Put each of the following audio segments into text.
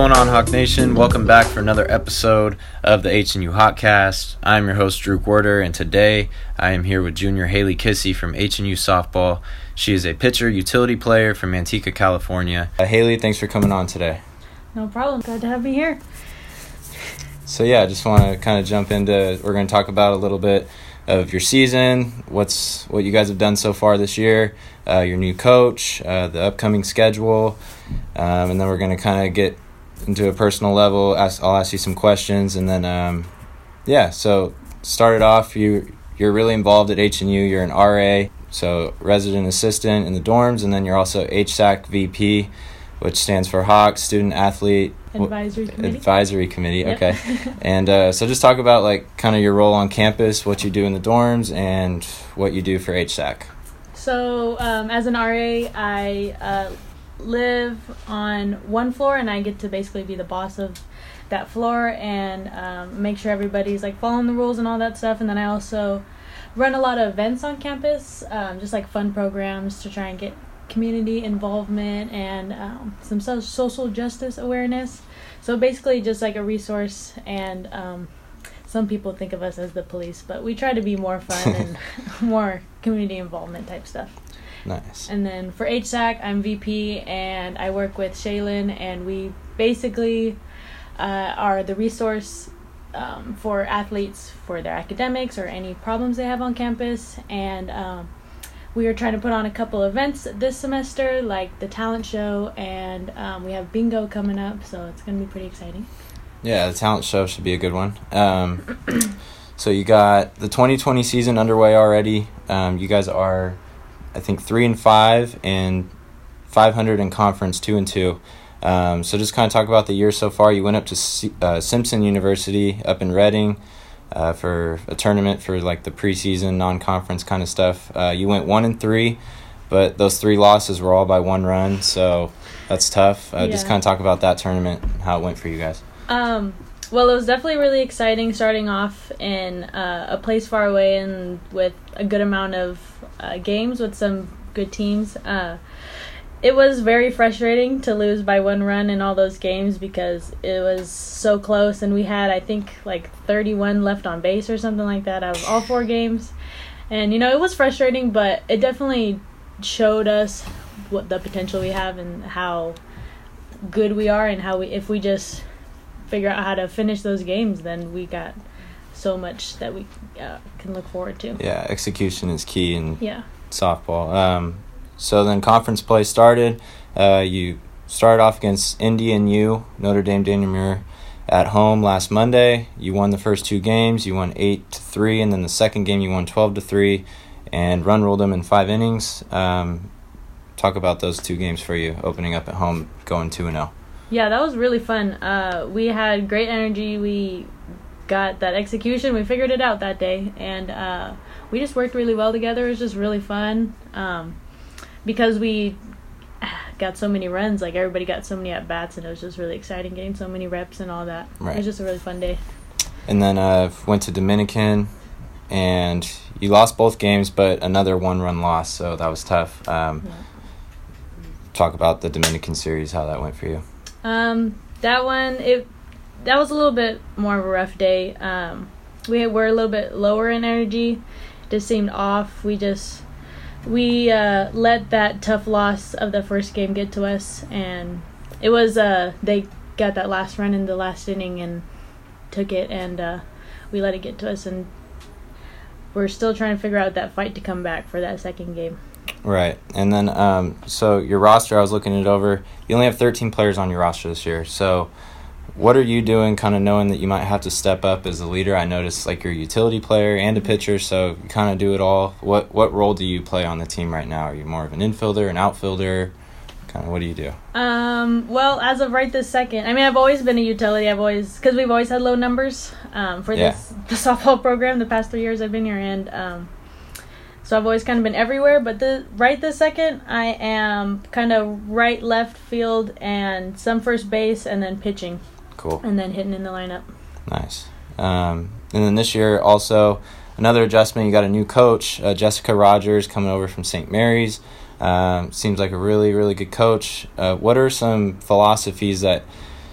going on, Hawk Nation? Welcome back for another episode of the HNU Hawkcast. I'm your host, Drew Werder, and today I am here with junior Haley Kissy from HNU Softball. She is a pitcher utility player from Manteca, California. Uh, Haley, thanks for coming on today. No problem. Glad to have me here. So, yeah, I just want to kind of jump into, we're going to talk about a little bit of your season, what's what you guys have done so far this year, uh, your new coach, uh, the upcoming schedule, um, and then we're going to kind of get into a personal level. Ask, I'll ask you some questions, and then um, yeah. So started off, you you're really involved at HNU. You're an RA, so resident assistant in the dorms, and then you're also HSAC VP, which stands for Hawk Student Athlete Advisory Committee. Advisory Committee. Yep. Okay, and uh, so just talk about like kind of your role on campus, what you do in the dorms, and what you do for HSAC. So, um, as an RA, I uh, live on one floor, and I get to basically be the boss of that floor and um, make sure everybody's like following the rules and all that stuff. And then I also run a lot of events on campus, um, just like fun programs to try and get community involvement and um, some so- social justice awareness. So basically, just like a resource and. Um, some people think of us as the police, but we try to be more fun and more community involvement type stuff. Nice. And then for HSAC, I'm VP and I work with Shaylin, and we basically uh, are the resource um, for athletes for their academics or any problems they have on campus. And um, we are trying to put on a couple events this semester, like the talent show, and um, we have bingo coming up, so it's going to be pretty exciting. Yeah, the talent show should be a good one. Um, so you got the 2020 season underway already. Um, you guys are, I think, three and five, and 500 in conference, two and two. Um, so just kind of talk about the year so far. You went up to C- uh, Simpson University up in Redding uh, for a tournament for like the preseason, non-conference kind of stuff. Uh, you went one and three, but those three losses were all by one run, so that's tough. Uh, Just kind of talk about that tournament, how it went for you guys. Um, well, it was definitely really exciting starting off in uh, a place far away and with a good amount of uh, games with some good teams. Uh, it was very frustrating to lose by one run in all those games because it was so close, and we had, I think, like 31 left on base or something like that out of all four games. And, you know, it was frustrating, but it definitely showed us what the potential we have and how good we are and how we, if we just figure out how to finish those games, then we got so much that we uh, can look forward to. Yeah, execution is key in Yeah. softball. Um, so then conference play started. Uh, you started off against NDNU, Notre Dame de Namur, at home last Monday. You won the first two games. You won eight to three, and then the second game you won twelve to three, and run ruled them in five innings. Um, talk about those two games for you, opening up at home, going two and oh. zero. Yeah, that was really fun. Uh, we had great energy. We got that execution. We figured it out that day, and uh, we just worked really well together. It was just really fun um, because we got so many runs. Like everybody got so many at bats, and it was just really exciting getting so many reps and all that. It was just a really fun day. And then uh, went to Dominican, and you lost both games, but another one-run loss, so that was tough. Um, Yeah. Talk about the Dominican series, how that went for you. Um, that one it that was a little bit more of a rough day. Um, we were a little bit lower in energy. It just seemed off. We just we uh, let that tough loss of the first game get to us, and it was uh they got that last run in the last inning and took it, and uh, we let it get to us, and we're still trying to figure out that fight to come back for that second game. Right. And then, um, so your roster, I was looking it over. You only have 13 players on your roster this year. So, what are you doing, kind of knowing that you might have to step up as a leader? I noticed like you're a utility player and a pitcher, so kind of do it all. What what role do you play on the team right now? Are you more of an infielder, an outfielder? Kind of what do you do? Um, well, as of right this second, I mean, I've always been a utility. I've always, because we've always had low numbers um, for Yeah. this the softball program the past three years I've been here, and um, so I've always kind of been everywhere. But the right this second, I am kind of right, left field, and some first base, and then pitching, Cool. and then hitting in the lineup. Nice. Um, and then this year also another adjustment. You got a new coach, uh, Jessica Rogers, coming over from St. Mary's. Um, seems like a really really good coach. Uh, what are some philosophies that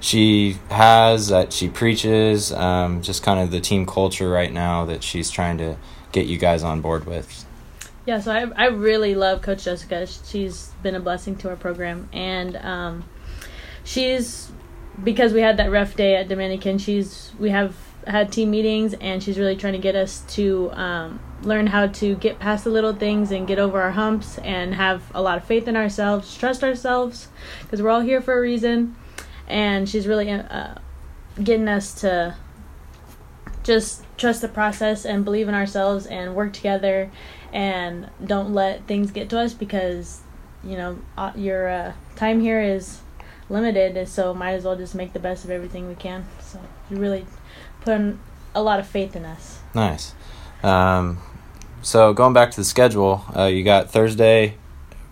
she has that she preaches, um, just kind of the team culture right now that she's trying to get you guys on board with. Yeah, so I, I really love Coach Jessica. She's been a blessing to our program. And um, she's, because we had that rough day at Dominican, she's, we have had team meetings and she's really trying to get us to um, learn how to get past the little things and get over our humps and have a lot of faith in ourselves, trust ourselves, because we're all here for a reason. And she's really uh, getting us to just trust the process and believe in ourselves and work together and don't let things get to us because you know uh, your uh, time here is limited so might as well just make the best of everything we can so you really put a lot of faith in us nice um, so going back to the schedule uh, you got thursday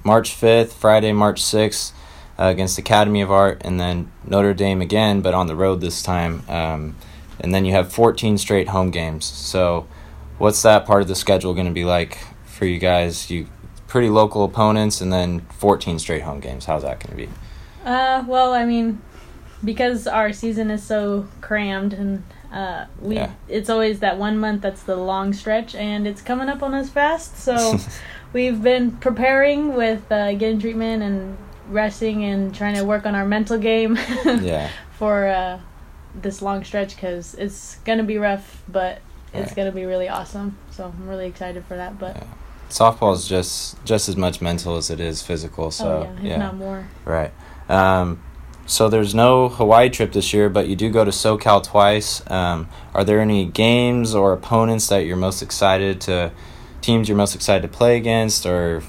march 5th friday march 6th uh, against academy of art and then notre dame again but on the road this time um, and then you have 14 straight home games so what's that part of the schedule going to be like for you guys? You pretty local opponents, and then 14 straight home games. How's that going to be? Uh, well, I mean, because our season is so crammed, and uh, we yeah. it's always that one month that's the long stretch, and it's coming up on us fast. So we've been preparing with uh, getting treatment and resting and trying to work on our mental game. yeah. For uh, this long stretch because it's gonna be rough, but it's right. gonna be really awesome. So I'm really excited for that. But yeah. softball is just just as much mental as it is physical. So oh, yeah, if yeah. not more. Right. Um, so there's no Hawaii trip this year, but you do go to SoCal twice. Um, are there any games or opponents that you're most excited to, teams you're most excited to play against, or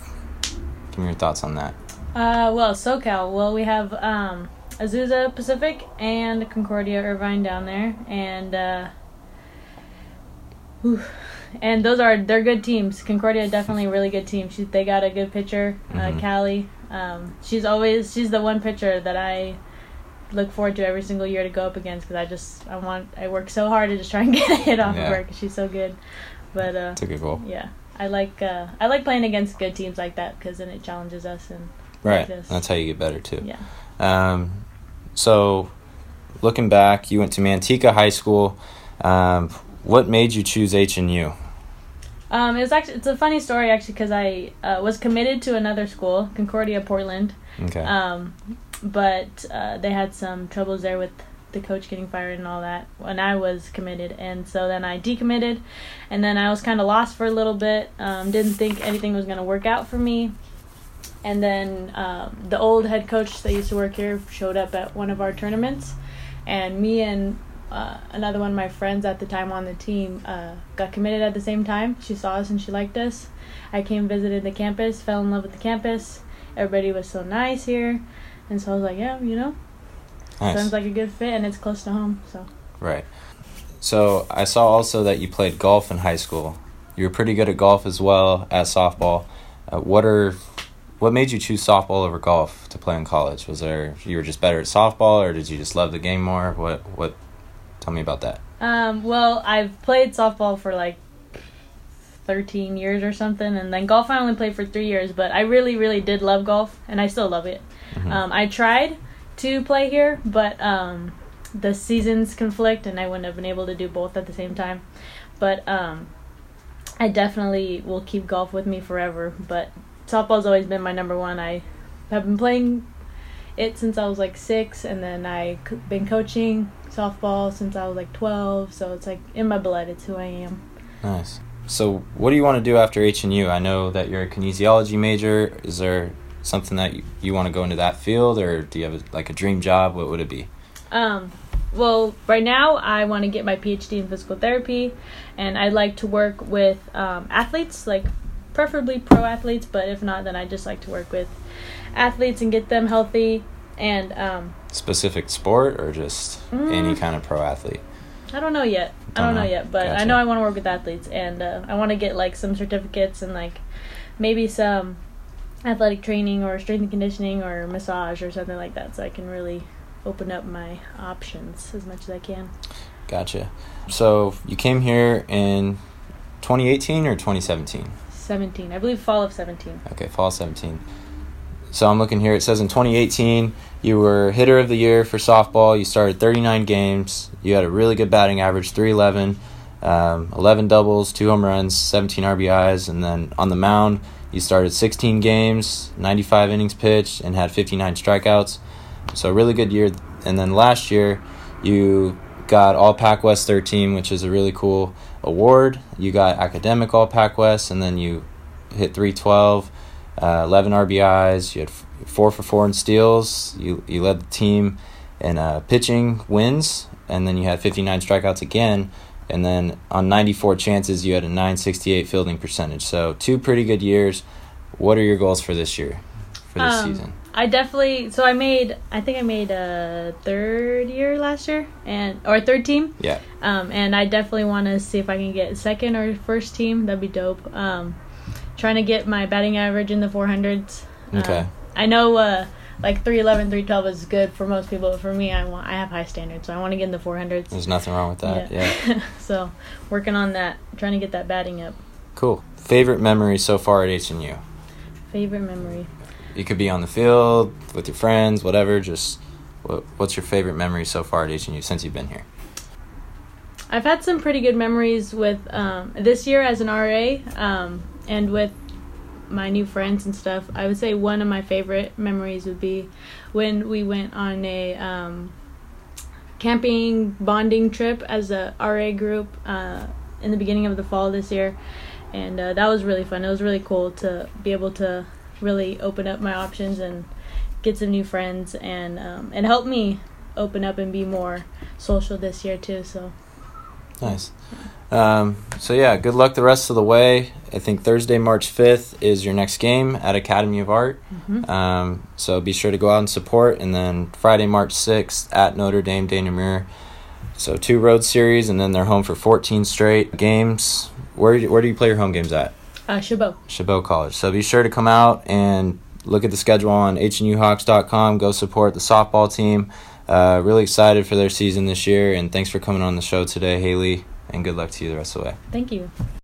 give me your thoughts on that? Uh, well, SoCal. Well, we have um, Azusa Pacific and Concordia Irvine down there, and uh, and those are they're good teams. Concordia definitely a really good team. She they got a good pitcher, uh, mm-hmm. Callie. Um, she's always she's the one pitcher that I look forward to every single year to go up against because I just I want I work so hard to just try and get a hit off yeah. of her because she's so good. But uh, it's a good goal. Yeah, I like uh, I like playing against good teams like that because then it challenges us and right. Like That's how you get better too. Yeah. Um, so looking back, you went to Manteca High School. Um, what made you choose H and U? Um, it was actually it's a funny story actually because I uh, was committed to another school, Concordia Portland. Okay. Um, but uh, they had some troubles there with the coach getting fired and all that when I was committed, and so then I decommitted, and then I was kind of lost for a little bit. Um, didn't think anything was gonna work out for me, and then um, the old head coach that used to work here showed up at one of our tournaments, and me and uh, another one of my friends at the time on the team uh, got committed at the same time. She saw us and she liked us. I came visited the campus, fell in love with the campus. Everybody was so nice here, and so I was like, yeah, you know, nice. sounds like a good fit, and it's close to home. So right. So I saw also that you played golf in high school. You were pretty good at golf as well as softball. Uh, what are what made you choose softball over golf to play in college? Was there you were just better at softball, or did you just love the game more? What what Tell me about that. Um, well, I've played softball for like 13 years or something, and then golf I only played for three years, but I really, really did love golf, and I still love it. Mm-hmm. Um, I tried to play here, but um, the seasons conflict, and I wouldn't have been able to do both at the same time. But um, I definitely will keep golf with me forever, but softball's always been my number one. I have been playing it since I was like six, and then I c- been coaching softball since I was like twelve. So it's like in my blood. It's who I am. Nice. So what do you want to do after H and U? I know that you're a kinesiology major. Is there something that you, you want to go into that field, or do you have a, like a dream job? What would it be? Um. Well, right now I want to get my PhD in physical therapy, and I'd like to work with um, athletes, like preferably pro athletes. But if not, then I just like to work with athletes and get them healthy and um, specific sport or just mm, any kind of pro athlete? I don't know yet. Don't i don't know, know yet but gotcha. i know i want to work with athletes and uh, i want to get like some certificates and like maybe some athletic training or strength and conditioning or massage or something like that so i can really open up my options as much as i can. Gotcha. So you came here in 2018 or 2017 17 i believe fall of 17 okay fall 17 so I'm looking here. It says in 2018 you were hitter of the year for softball. You started 39 games. You had a really good batting average, 311, um, 11 doubles, two home runs, 17 RBIs, and then on the mound you started 16 games, 95 innings pitched, and had 59 strikeouts. So a really good year. And then last year you got All Pac West 13, which is a really cool award. You got Academic All Pac West, and then you hit 312 uh, 11 RBIs. You had f- four for four in steals. You you led the team in uh, pitching wins, and then you had 59 strikeouts again. And then on 94 chances, you had a 968 fielding percentage. So two pretty good years. What are your goals for this year, for this Um, season? I definitely so I made I think I made a third year last year and or third team. Yeah. Um, and I definitely want to see if I can get second or first team. That'd be dope. Um, trying to get my batting average in the 400s. Uh, Okay. I know uh, like 311, 312 is good for most people, but for me, I want I have high standards, so I want to get in the 400s. There's nothing wrong with that. Yeah. so working on that, trying to get that batting up. Cool. Favorite memory so far at H&U? Favorite memory. You could be on the field with your friends, whatever. Just what, what's your favorite memory so far at H&U since you've been here? I've had some pretty good memories with um, this year as an RA um, and with my new friends and stuff. I would say one of my favorite memories would be when we went on a um, camping bonding trip as a RA group uh, in the beginning of the fall this year. And uh, that was really fun. It was really cool to be able to really open up my options and get some new friends and um, and help me open up and be more social this year too. So Nice. Um, so yeah, good luck the rest of the way. I think Thursday, March fifth, is your next game at Academy of Art. Mhm. Um, so be sure to go out and support. And then Friday, March sixth, at Notre Dame de Namur. So two road series, and then they're home for fourteen straight games. Where where do you play your home games at? Uh, Chabot. Chabot College. So be sure to come out and look at the schedule on hnuhawks.com. Go support the softball team. Uh, really excited for their season this year, and thanks for coming on the show today, Haley. And good luck to you the rest of the way. Thank you.